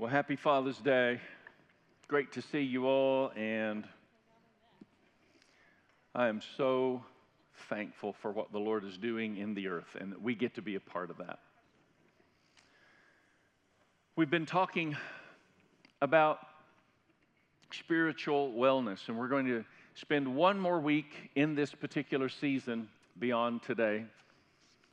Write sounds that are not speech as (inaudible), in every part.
Well, happy Father's Day. Great to see you all, and I am so thankful for what the Lord is doing in the earth and that we get to be a part of that. We've been talking about spiritual wellness, and we're going to spend one more week in this particular season beyond today.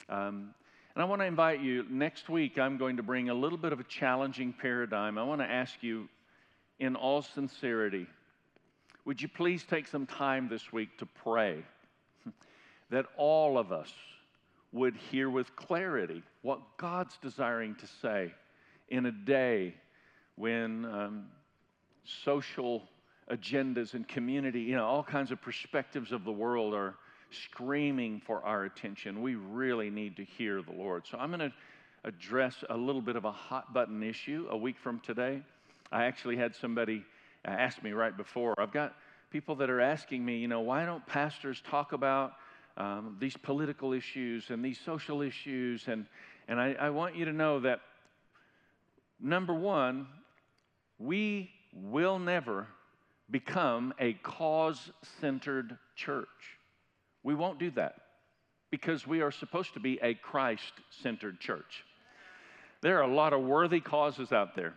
Um, and I want to invite you, next week, I'm going to bring a little bit of a challenging paradigm. I want to ask you, in all sincerity, would you please take some time this week to pray (laughs) that all of us would hear with clarity what God's desiring to say in a day when um, social agendas and community, you know, all kinds of perspectives of the world are screaming for our attention. We really need to hear the Lord. So I'm going to address a little bit of a hot button issue a week from today. I actually had somebody ask me right before. I've got people that are asking me, you know, why don't pastors talk about um, these political issues and these social issues? And, and I, I want you to know that number one, we will never become a cause centered church. We won't do that because we are supposed to be a Christ centered church. There are a lot of worthy causes out there,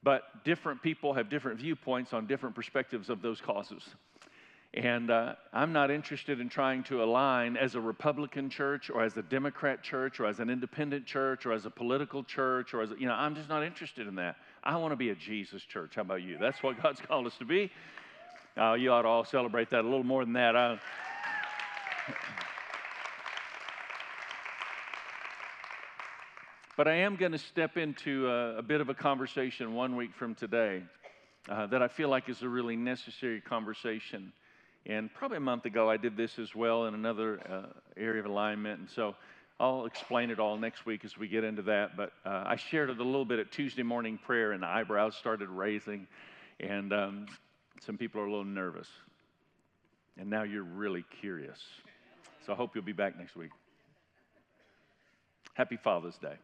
but different people have different viewpoints on different perspectives of those causes. And uh, I'm not interested in trying to align as a Republican church or as a Democrat church or as an independent church or as a political church or as, a, you know, I'm just not interested in that. I want to be a Jesus church. How about you? That's what God's called us to be. Uh, you ought to all celebrate that a little more than that. I, (clears throat) but I am going to step into a, a, bit of a conversation one week from today uh, that I feel like is a really necessary conversation. And probably a month ago, I did this as well in another uh, area of alignment. And so I'll explain it all next week as we get into that. But uh, I shared it a little bit at Tuesday morning prayer, and the eyebrows started raising. And um, some people are a little nervous. And now you're really curious. So I hope you'll be back next week. Happy Father's Day.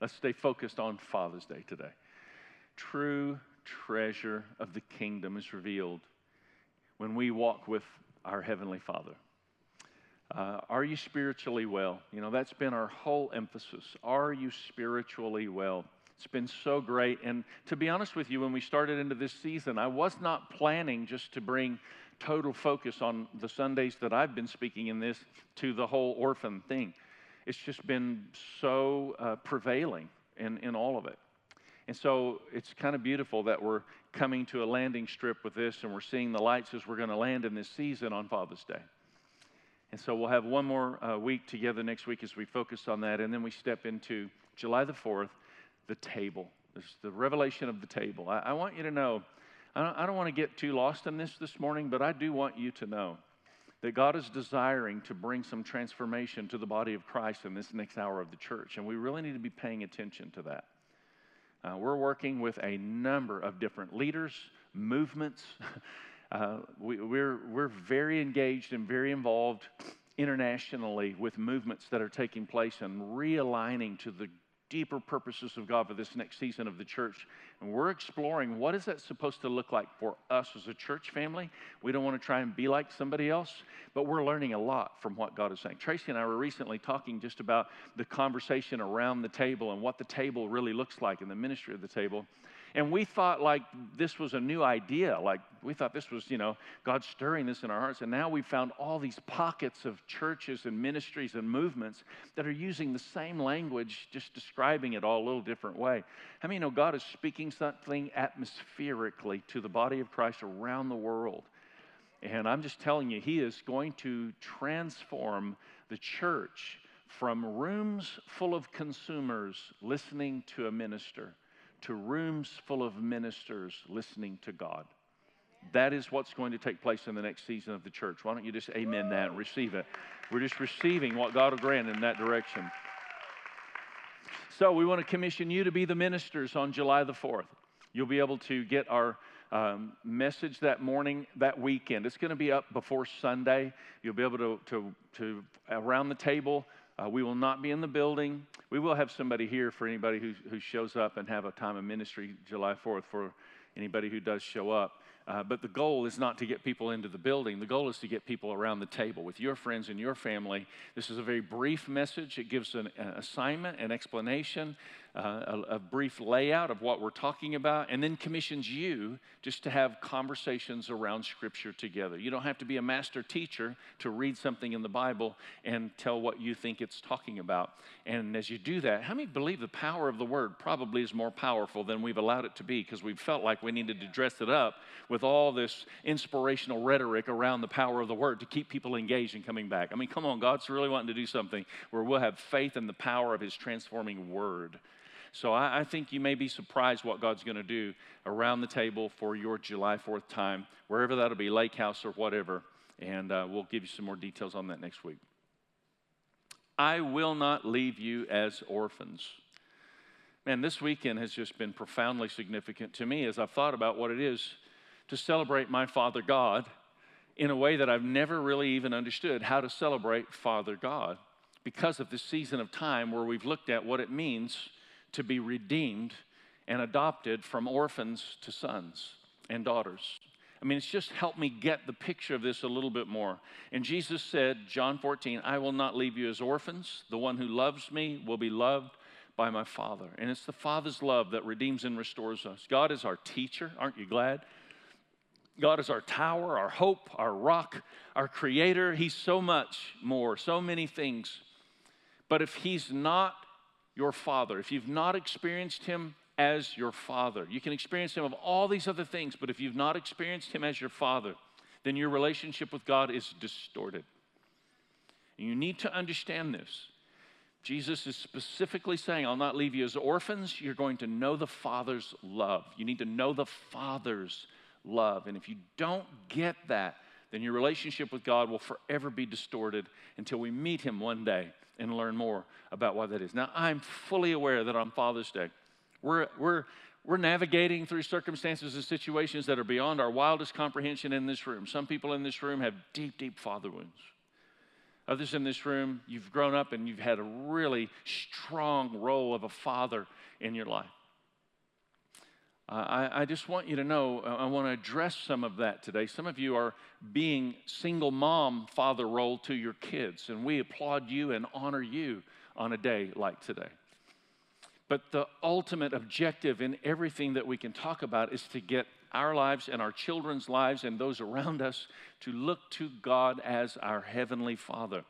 Let's stay focused on Father's Day today. True treasure of the kingdom is revealed when we walk with our Heavenly Father. Uh, are you spiritually well? You know, that's been our whole emphasis. Are you spiritually well? It's been so great. And to be honest with you, when we started into this season, I was not planning just to bring total focus on the Sundays that I've been speaking in this to the whole orphan thing. It's just been so uh, prevailing in, in all of it. And so it's kind of beautiful that we're coming to a landing strip with this and we're seeing the lights as we're going to land in this season on Father's Day. And so we'll have one more uh, week together next week as we focus on that. And then we step into July the 4th, the table. There's the revelation of the table. I, I want you to know I don't, I don't want to get too lost in this this morning, but I do want you to know that God is desiring to bring some transformation to the body of Christ in this next hour of the church. And we really need to be paying attention to that. Uh, we're working with a number of different leaders, movements. (laughs) Uh, we, we're, we're very engaged and very involved internationally with movements that are taking place and realigning to the deeper purposes of God for this next season of the church. And we're exploring what is that supposed to look like for us as a church family. We don't want to try and be like somebody else, but we're learning a lot from what God is saying. Tracy and I were recently talking just about the conversation around the table and what the table really looks like in the ministry of the table. And we thought like this was a new idea. Like we thought this was, you know, God stirring this in our hearts. And now we've found all these pockets of churches and ministries and movements that are using the same language, just describing it all a little different way. How I many you know God is speaking something atmospherically to the body of Christ around the world? And I'm just telling you, He is going to transform the church from rooms full of consumers listening to a minister to rooms full of ministers listening to God. That is what's going to take place in the next season of the church. Why don't you just amen that and receive it? We're just receiving what God will grant in that direction. So, we want to commission you to be the ministers on July the 4th. You'll be able to get our um, message that morning, that weekend. It's going to be up before Sunday. You'll be able to, to, to around the table, Uh, we will not be in the building. We will have somebody here for anybody who, who shows up and have a time of ministry July 4th for anybody who does show up. Uh, but the goal is not to get people into the building. The goal is to get people around the table with your friends and your family. This is a very brief message. It gives an, an assignment, an explanation, uh, a, a, brief layout of what we're talking about, and then commissions you just to have conversations around Scripture together. You don't have to be a master teacher to read something in the Bible and tell what you think it's talking about. And as you do that, how many believe the power of the Word probably is more powerful than we've allowed it to be because we've felt like we needed to dress it up with all this inspirational rhetoric around the power of the Word to keep people engaged and coming back? I mean, come on, God's really wanting to do something where we'll have faith in the power of His transforming Word. So I, I think you may be surprised what God's going to do around the table for your July 4th time, wherever that'll be, Lake House or whatever. And uh, we'll give you some more details on that next week. I will not leave you as orphans. Man, this weekend has just been profoundly significant to me as I've thought about what it is to celebrate my Father God in a way that I've never really even understood how to celebrate Father God because of this season of time where we've looked at what it means to be redeemed and adopted from orphans to sons and daughters. I mean, it's just helped me get the picture of this a little bit more. And Jesus said, John 14, I will not leave you as orphans. The one who loves me will be loved by my Father. And it's the Father's love that redeems and restores us. God is our teacher. Aren't you glad? God is our tower, our hope, our rock, our creator. He's so much more, so many things. But if He's not your father, if you've not experienced him as your father, you can experience him of all these other things, but if you've not experienced him as your father, then your relationship with God is distorted. And you need to understand this. Jesus is specifically saying, I'll not leave you as orphans. You're going to know the Father's love. You need to know the Father's love. And if you don't get that, then your relationship with God will forever be distorted until we meet Him one day and learn more about why that is. Now, I'm fully aware that on Father's Day, we're, we're, we're navigating through circumstances and situations that are beyond our wildest comprehension in this room. Some people in this room have deep, deep father wounds. Others in this room, you've grown up and you've had a really strong role of a father in your life. I, I, just want you to know, I want to address some of that today. Some of you are being single mom father role to your kids, and we applaud you and honor you on a day like today. But the ultimate objective in everything that we can talk about is to get our lives and our children's lives and those around us to look to God as our Heavenly Father.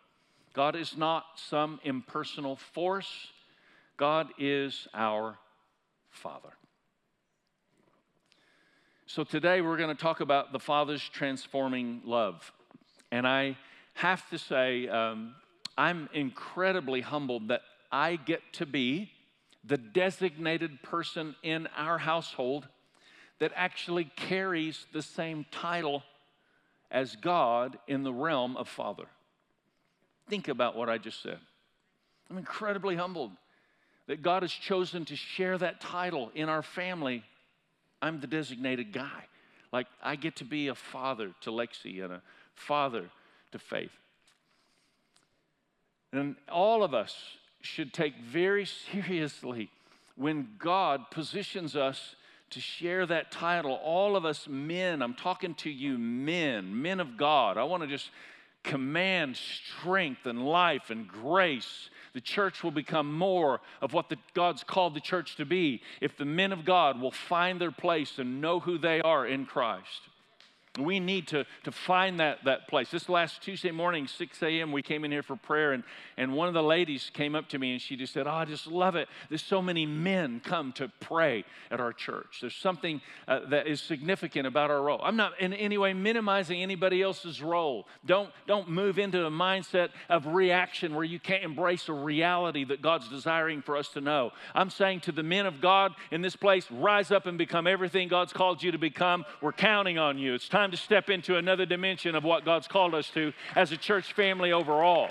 God is not some impersonal force, God is our Father. So today we're going to talk about the Father's transforming love. And I have to say, um, I'm incredibly humbled that I get to be the designated person in our household that actually carries the same title as God in the realm of Father. Think about what I just said. I'm incredibly humbled that God has chosen to share that title in our family I'm the designated guy. Like, I get to be a father to Lexi and a father to Faith. And all of us should take very (laughs) seriously when God positions us to share that title. All of us men, I'm talking to you men, men of God. I want to just command strength and life and grace the church will become more of what the, God's called the church to be if the men of God will find their place and know who they are in Christ. We need to, to find that, that place. This last Tuesday morning, 6 a.m., we came in here for prayer, and, and one of the ladies came up to me and she just said, Oh, I just love it. There's so many men come to pray at our church. There's something uh, that is significant about our role. I'm not in any way minimizing anybody else's role. Don't, don't move into a mindset of reaction where you can't embrace a reality that God's desiring for us to know. I'm saying to the men of God in this place, rise up and become everything God's called you to become. We're counting on you. It's time to step into another dimension of what God's called us to as a church family overall.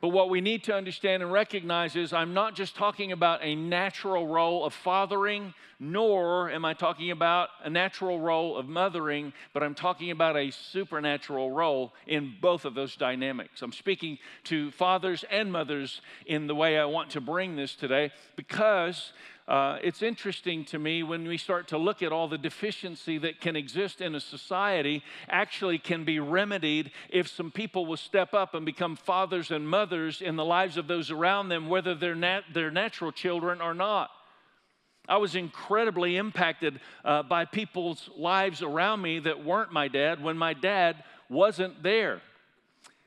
But what we need to understand and recognize is I'm not just talking about a natural role of fathering, nor am I talking about a natural role of mothering, but I'm talking about a supernatural role in both of those dynamics. I'm speaking to fathers and mothers in the way I want to bring this today because uh, it's interesting to me when we start to look at all the deficiency that can exist in a society, actually can be remedied if some people will step up and become fathers and mothers in the lives of those around them, whether they're nat- their natural children or not. I was incredibly impacted uh, by people's lives around me that weren't my dad when my dad wasn't there.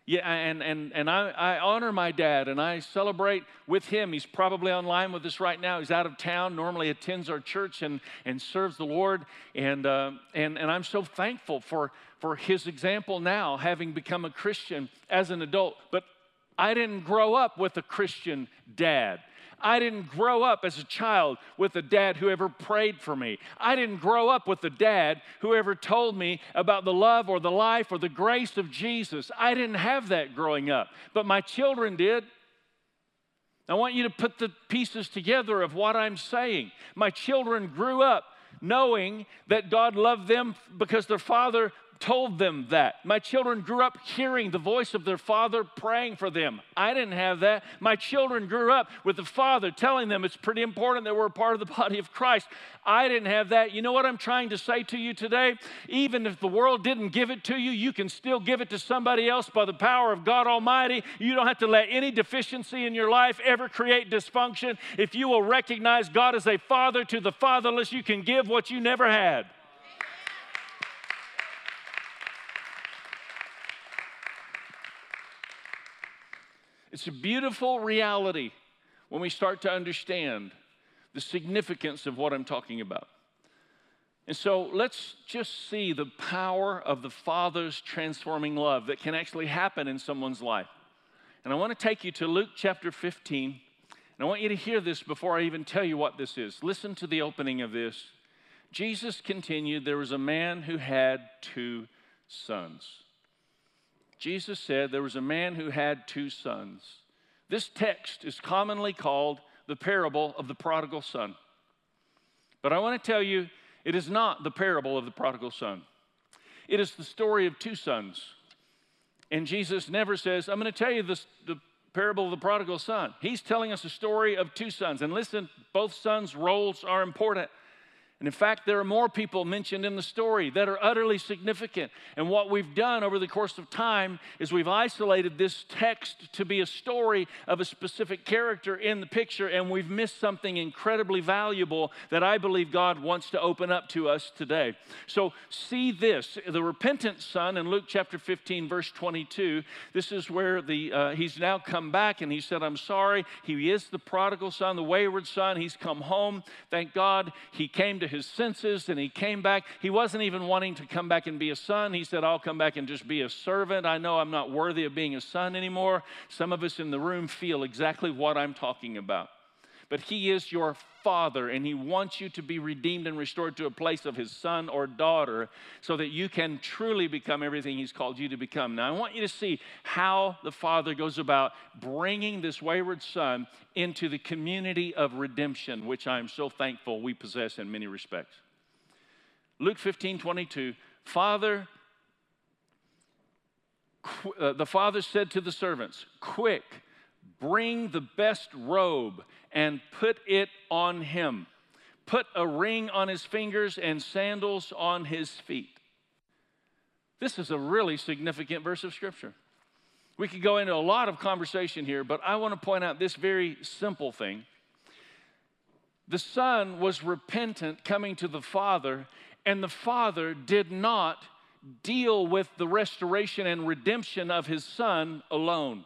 Yeah, and, and, and I, I honor my dad and I celebrate with him. He's probably online with us right now. He's out of town, normally attends our church and, and serves the Lord. And, uh, and, and I'm so thankful for, for his example now, having become a Christian as an adult. But I didn't grow up with a Christian dad. I didn't grow up as a child with a dad who ever prayed for me. I didn't grow up with a dad who ever told me about the love or the life or the grace of Jesus. I didn't have that growing up, but my children did. I want you to put the pieces together of what I'm saying. My children grew up knowing that God loved them because their father told them that. My children grew up hearing the voice of their father praying for them. I didn't have that. My children grew up with the father telling them it's pretty important that we're a part of the body of Christ. I didn't have that. You know what I'm trying to say to you today? Even if the world didn't give it to you, you can still give it to somebody else by the power of God Almighty. You don't have to let any deficiency in your life ever create dysfunction. If you will recognize God as a father to the fatherless, you can give what you never had. It's a beautiful reality when we start to understand the significance of what I'm talking about. And so let's just see the power of the Father's transforming love that can actually happen in someone's life. And I want to take you to Luke chapter 15. And I want you to hear this before I even tell you what this is. Listen to the opening of this. Jesus continued, There was a man who had two sons. Jesus said there was a man who had two sons. This text is commonly called the parable of the prodigal son. But I want to tell you, it is not the parable of the prodigal son. It is the story of two sons. And Jesus never says, I'm going to tell you this, the parable of the prodigal son. He's telling us a story of two sons. And listen, both sons' roles are important. And in fact, there are more people mentioned in the story that are utterly significant. And what we've done over the course of time is we've isolated this text to be a story of a specific character in the picture, and we've missed something incredibly valuable that I believe God wants to open up to us today. So, see this the repentant son in Luke chapter 15, verse 22. This is where the, uh, he's now come back and he said, I'm sorry. He is the prodigal son, the wayward son. He's come home. Thank God he came to his senses and he came back. He wasn't even wanting to come back and be a son. He said, I'll come back and just be a servant. I know I'm not worthy of being a son anymore. Some of us in the room feel exactly what I'm talking about but He is your Father, and He wants you to be redeemed and restored to a place of His son or daughter so that you can truly become everything He's called you to become. Now, I want you to see how the Father goes about bringing this wayward son into the community of redemption, which I am so thankful we possess in many respects. Luke 15 22, Father, uh, the father said to the servants, Quick, bring the best robe and put it on him. Put a ring on his fingers and sandals on his feet. This is a really significant verse of scripture. We could go into a lot of conversation here, but I want to point out this very simple thing. The son was repentant coming to the father, and the father did not deal with the restoration and redemption of his son alone.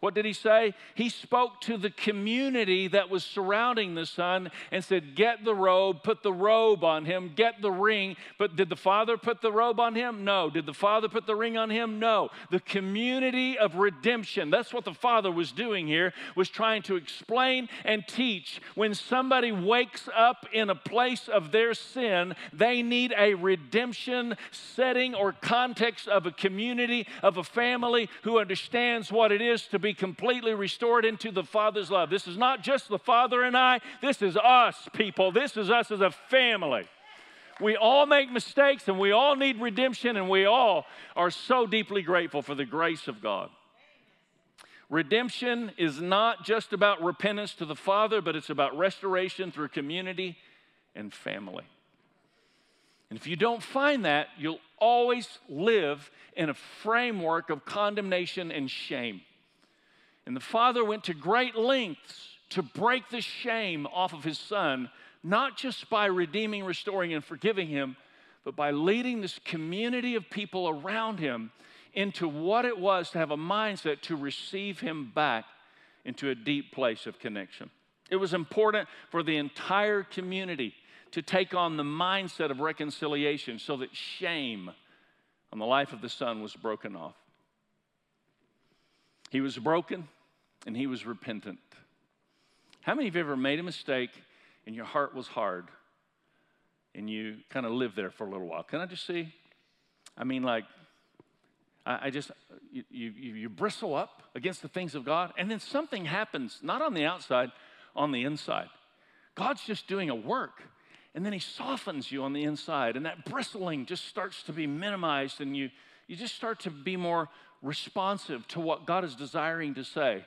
What did he say? He spoke to the community that was surrounding the son and said, Get the robe, put the robe on him, get the ring. But did the father put the robe on him? No. Did the father put the ring on him? No. The community of redemption, that's what the father was doing here, was trying to explain and teach. When somebody wakes up in a place of their sin, they need a redemption setting or context of a community, of a family who understands what it is to be be completely restored into the Father's love. This is not just the Father and I, this is us, people. This is us as a family. We all make mistakes and we all need redemption, and we all are so deeply grateful for the grace of God. Redemption is not just about repentance to the Father, but it's about restoration through community and family. And if you don't find that, you'll always live in a framework of condemnation and shame. And the Father went to great lengths to break the shame off of His Son, not just by redeeming, restoring, and forgiving Him, but by leading this community of people around Him into what it was to have a mindset to receive him back into a deep place of connection. It was important for the entire community to take on the mindset of reconciliation so that shame on the life of the son was broken off. He was broken and he was repentant. How many of you ever made a mistake and your heart was hard and you kind of lived there for a little while? Can I just see? I mean, like, I, just, you, you, you bristle up against the things of God, and then something happens, not on the outside, on the inside. God's just doing a work, and then He softens you on the inside, and that bristling just starts to be minimized, and you, you just start to be more responsive to what God is desiring to say.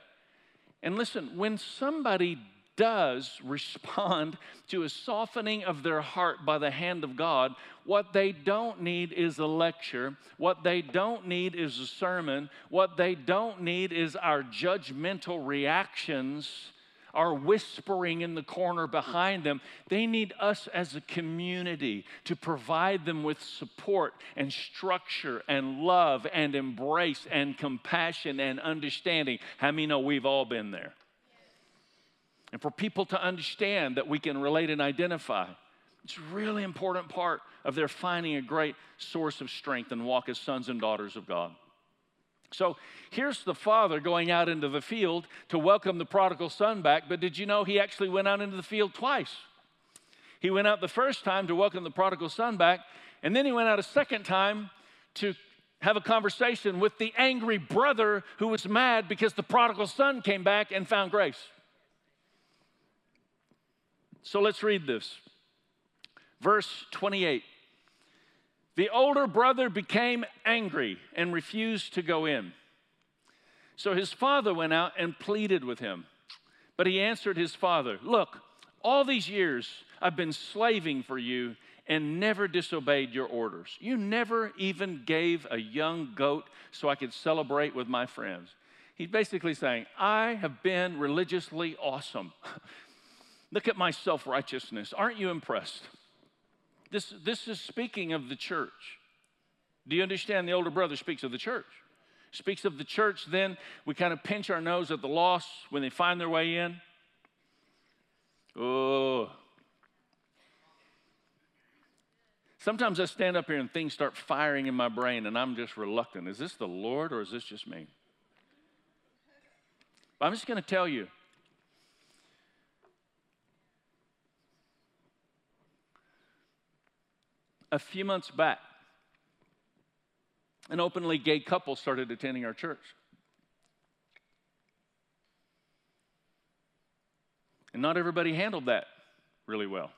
And listen, when somebody does respond to a softening of their heart by the hand of God, what they don't need is a lecture. What they don't need is a sermon. What they don't need is our judgmental reactions, our whispering in the corner behind them. They need us as a community to provide them with support and structure and love and embrace and compassion and understanding. How many know we've all been there? and for people to understand that we can relate and identify. It's a really important part of their finding a great source of strength and walk as sons and daughters of God. So here's the father going out into the field to welcome the prodigal son back, but did you know he actually went out into the field twice? He went out the first time to welcome the prodigal son back, and then he went out a second time to have a conversation with the angry brother who was mad because the prodigal son came back and found grace. So let's read this. Verse 28. The older brother became angry and refused to go in. So his father went out and pleaded with him. But he answered his father, Look, all these years I've been slaving for you and never disobeyed your orders. You never even gave a young goat so I could celebrate with my friends. He's basically saying, I have been religiously awesome. (laughs) Look at my self righteousness. Aren't you impressed? This, this is speaking of the church. Do you understand? The older brother speaks of the church. Speaks of the church, then we kind of pinch our nose at the lost when they find their way in. Oh. Sometimes I stand up here and things start firing in my brain, and I'm just reluctant. Is this the Lord or is this just me? I'm just going to tell you a few months back, an openly gay couple started attending our church. And not everybody handled that really well.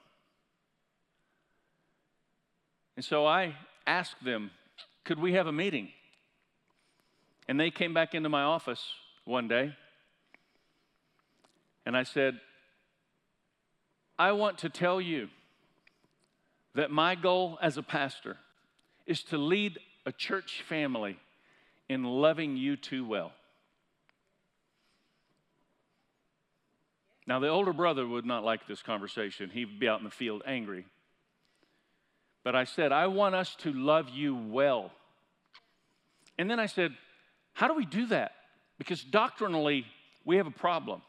And so I asked them, could we have a meeting? And they came back into my office one day. And I said, I want to tell you that my goal as a pastor is to lead a church family in loving you too well. Now, the older brother would not like this conversation. He'd be out in the field angry. But I said, I want us to love you well. And then I said, How do we do that? Because doctrinally, we have a problem.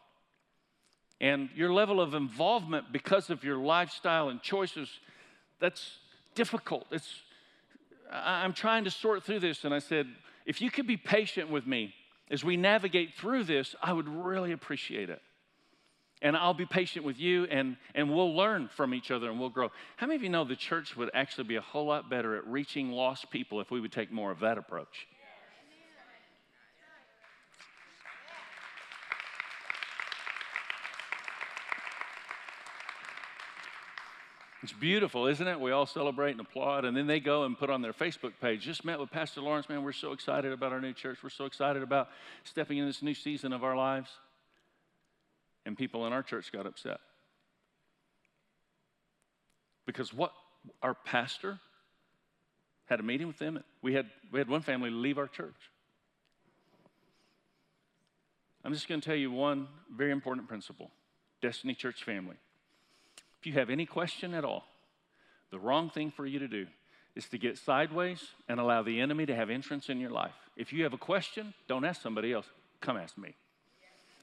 And your level of involvement because of your lifestyle and choices that's difficult. It's, I'm trying to sort through this. And I said, if you could be patient with me as we navigate through this, I would really appreciate it. And I'll be patient with you, and, and we'll learn from each other and we'll grow. How many of you know the church would actually be a whole lot better at reaching lost people if we would take more of that approach? It's beautiful, isn't it? We all celebrate and applaud, and then they go and put on their Facebook page, just met with Pastor Lawrence, man, we're so excited about our new church. We're so excited about stepping in this new season of our lives. And people in our church got upset. Because what our pastor had a meeting with them. We had, we had one family leave our church. I'm just going to tell you one very important principle Destiny Church family. If you have any question at all, the wrong thing for you to do is to get sideways and allow the enemy to have entrance in your life. If you have a question, don't ask somebody else. Come ask me.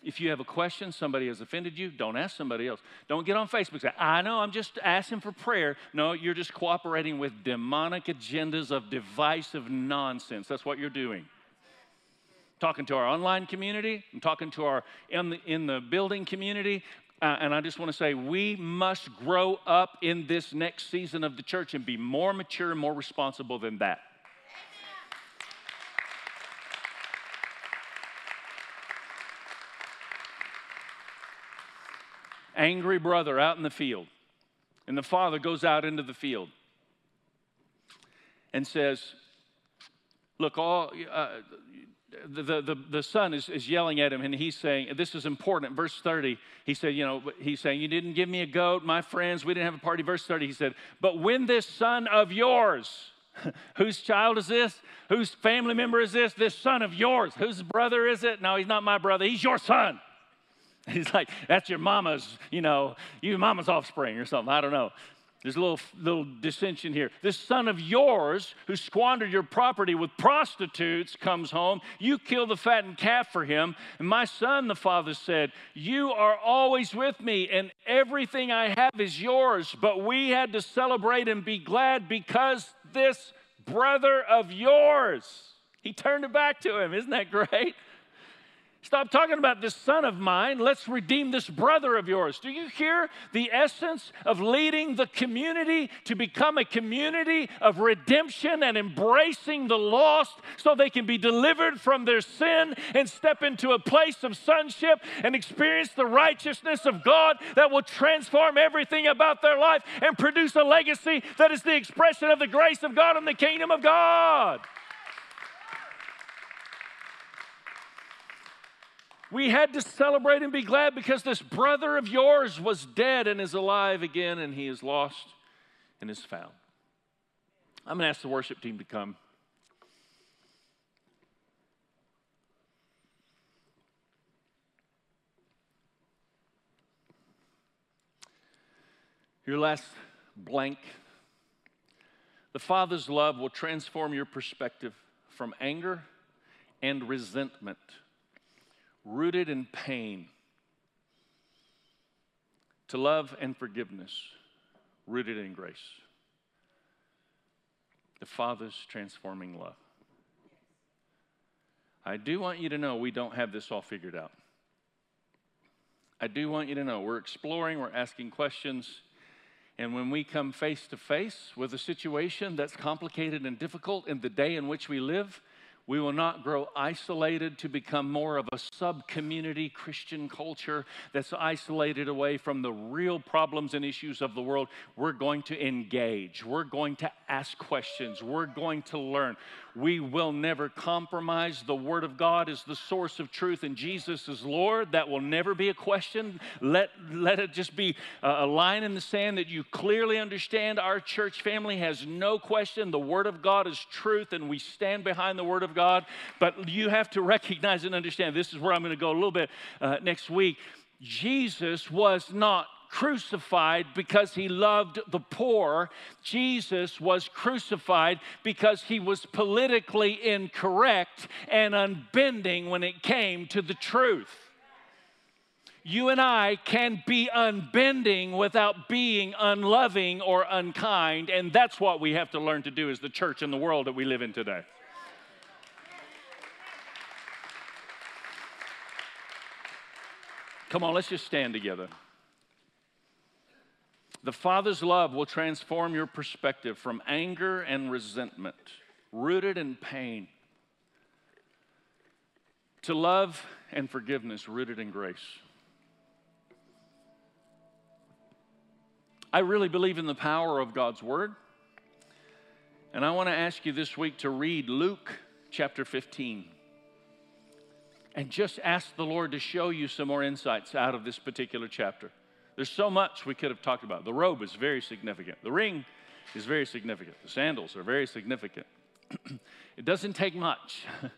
If you have a question, somebody has offended you, don't ask somebody else. Don't get on Facebook and say, I know, I'm just asking for prayer. No, you're just cooperating with demonic agendas of divisive nonsense. That's what you're doing. Talking to our online community, I'm talking to our in the, in the building community, uh, and I just want to say, we must grow up in this next season of the church and be more mature and more responsible than that. angry brother out in the field. And the father goes out into the field and says, Look, all. Uh, the, the, the son is, is yelling at him and he's saying, This is important. Verse 30, he said, You know, he's saying, You didn't give me a goat, my friends, we didn't have a party. Verse 30, he said, But when this son of yours, (laughs) whose child is this? Whose family member is this? This son of yours. Whose brother is it? No, he's not my brother, he's your son. (laughs) He's like, that's your mama's, you know, your mama's offspring or something. I don't know. There's a little, little dissension here. This son of yours who squandered your property with prostitutes comes home. You kill the fattened calf for him. And my son, the father said, You are always with me, and everything I have is yours. But we had to celebrate and be glad because this brother of yours, he turned it back to him. Isn't that great? Stop talking about this son of mine. Let's redeem this brother of yours. Do you hear the essence of leading the community to become a community of redemption and embracing the lost so they can be delivered from their sin and step into a place of sonship and experience the righteousness of God that will transform everything about their life and produce a legacy that is the expression of the grace of God and the kingdom of God? We had to celebrate and be glad because this brother of yours was dead and is alive again, and he is lost and is found. I'm going to ask the worship team to come. Your last blank. The Father's love will transform your perspective from anger and resentment rooted in pain, to love and forgiveness, rooted in grace. The Father's transforming love. I do want you to know we don't have this all figured out. I do want you to know we're exploring, we're asking questions, and when we come face to face with a situation that's complicated and difficult in the day in which we live, we will not grow isolated to become more of a sub community Christian culture that's isolated away from the real problems and issues of the world. We're going to engage. We're going to ask questions. We're going to learn. We will never compromise. The Word of God is the source of truth, and Jesus is Lord. That will never be a question. Let, let it just be a line in the sand that you clearly understand. Our church family has no question. The Word of God is truth, and we stand behind the Word of God. But you have to recognize and understand this is where I'm going to go a little bit uh, next week. Jesus was not crucified because he loved the poor. Jesus was crucified because he was politically incorrect and unbending when it came to the truth. You and I can be unbending without being unloving or unkind, and that's what we have to learn to do as the church in the world that we live in today. Come on, let's just stand together. The Father's love will transform your perspective from anger and resentment, rooted in pain, to love and forgiveness, rooted in grace. I really believe in the power of God's Word. And I want to ask you this week to read Luke chapter 15 and just ask the Lord to show you some more insights out of this particular chapter. There's so much we could have talked about. The robe is very significant, the ring is very significant, the sandals are very significant. (clears throat) it doesn't take much (laughs)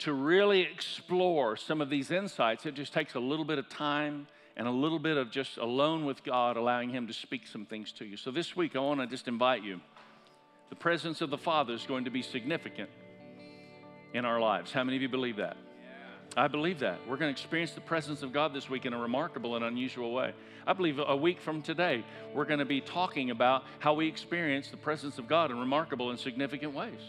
to really explore some of these insights. It just takes a little bit of time and a little bit of just alone with God, allowing Him to speak some things to you. So this week, I want to just invite you. The presence of the Father is going to be significant in our lives. How many of you believe that? I believe that. We're going to experience the presence of God this week in a remarkable and unusual way. I believe a week from today, we're going to be talking about how we experience the presence of God in remarkable and significant ways.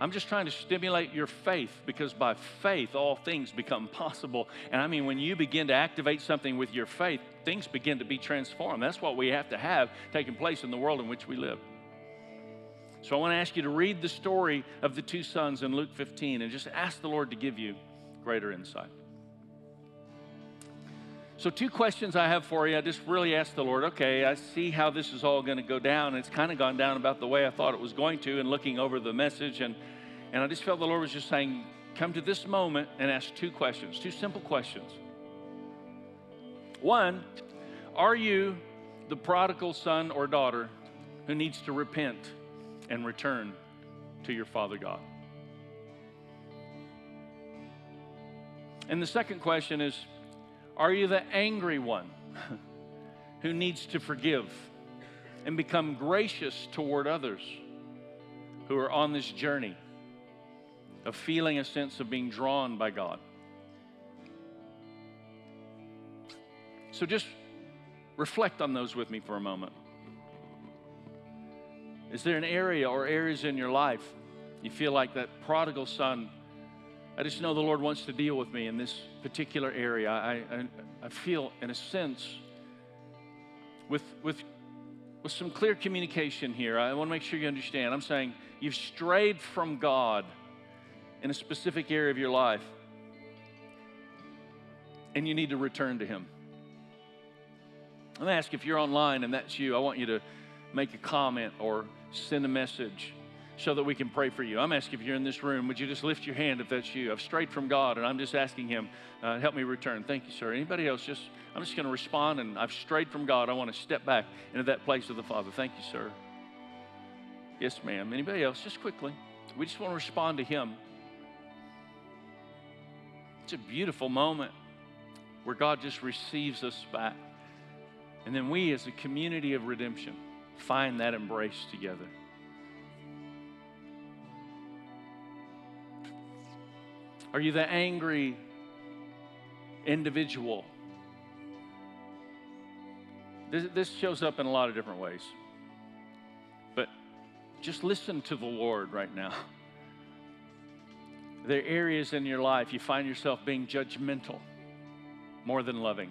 I'm just trying to stimulate your faith because by faith, all things become possible. And I mean, when you begin to activate something with your faith, things begin to be transformed. That's what we have to have taking place in the world in which we live. So I want to ask you to read the story of the two sons in Luke 15 and just ask the Lord to give you greater insight. So, two questions I have for you. I just really asked the Lord, okay, I see how this is all going to go down. It's kind of gone down about the way I thought it was going to, and looking over the message. And, and I just felt the Lord was just saying, come to this moment and ask two questions, two simple questions. One, are you the prodigal son or daughter who needs to repent and return to your Father God? And the second question is, are you the angry one (laughs) who needs to forgive and become gracious toward others who are on this journey of feeling a sense of being drawn by God? So just reflect on those with me for a moment. Is there an area or areas in your life you feel like that prodigal son? I just know the Lord wants to deal with me in this particular area. I, I, I feel, in a sense, with, with, with some clear communication here, I want to make sure you understand. I'm saying you've strayed from God in a specific area of your life, and you need to return to Him. I'm going to ask if you're online and that's you, I want you to make a comment or send a message so that we can pray for you. I'm asking if you're in this room, would you just lift your hand if that's you? I've strayed from God and I'm just asking Him, uh, help me return. Thank you, sir. Anybody else? Just I'm just going to respond and I've strayed from God. I want to step back into that place of the Father. Thank you, sir. Yes, ma'am. Anybody else? Just quickly. We just want to respond to Him. It's a beautiful moment where God just receives us back. And then we, as a community of redemption, find that embrace together. Are you the angry individual? This, this shows up in a lot of different ways. But just listen to the Lord right now. (laughs) There are areas in your life you find yourself being judgmental more than loving.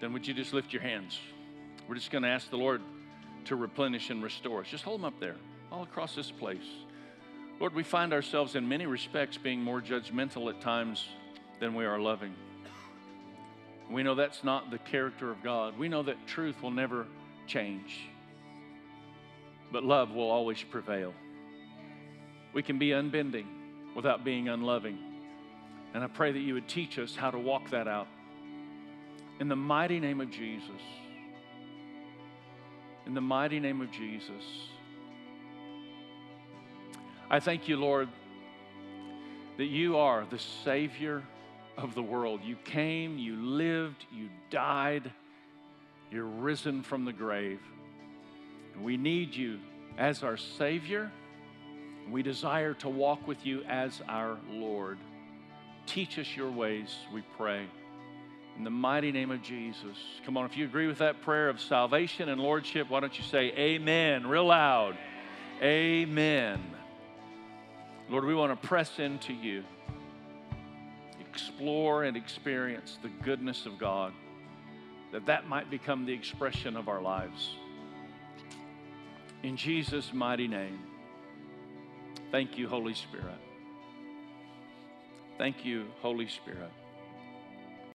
Then would you just lift your hands? We're just going to ask the Lord to replenish and restore us. Just hold them up there, all across this place. Lord, we find ourselves in many respects being more judgmental at times than we are loving. We know that's not the character of God. We know that truth will never change, but love will always prevail. We can be unbending without being unloving. And I pray that you would teach us how to walk that out. In the mighty name of Jesus. In the mighty name of Jesus. I thank you, Lord, that you are the Savior of the world. You came, you lived, you died, you're risen from the grave. We need you as our Savior. We desire to walk with you as our Lord. Teach us your ways, we pray. In the mighty name of Jesus. Come on, if you agree with that prayer of salvation and lordship, why don't you say amen real loud? Amen. Lord, we want to press into you, explore and experience the goodness of God, that that might become the expression of our lives. In Jesus' mighty name, thank you, Holy Spirit. Thank you, Holy Spirit.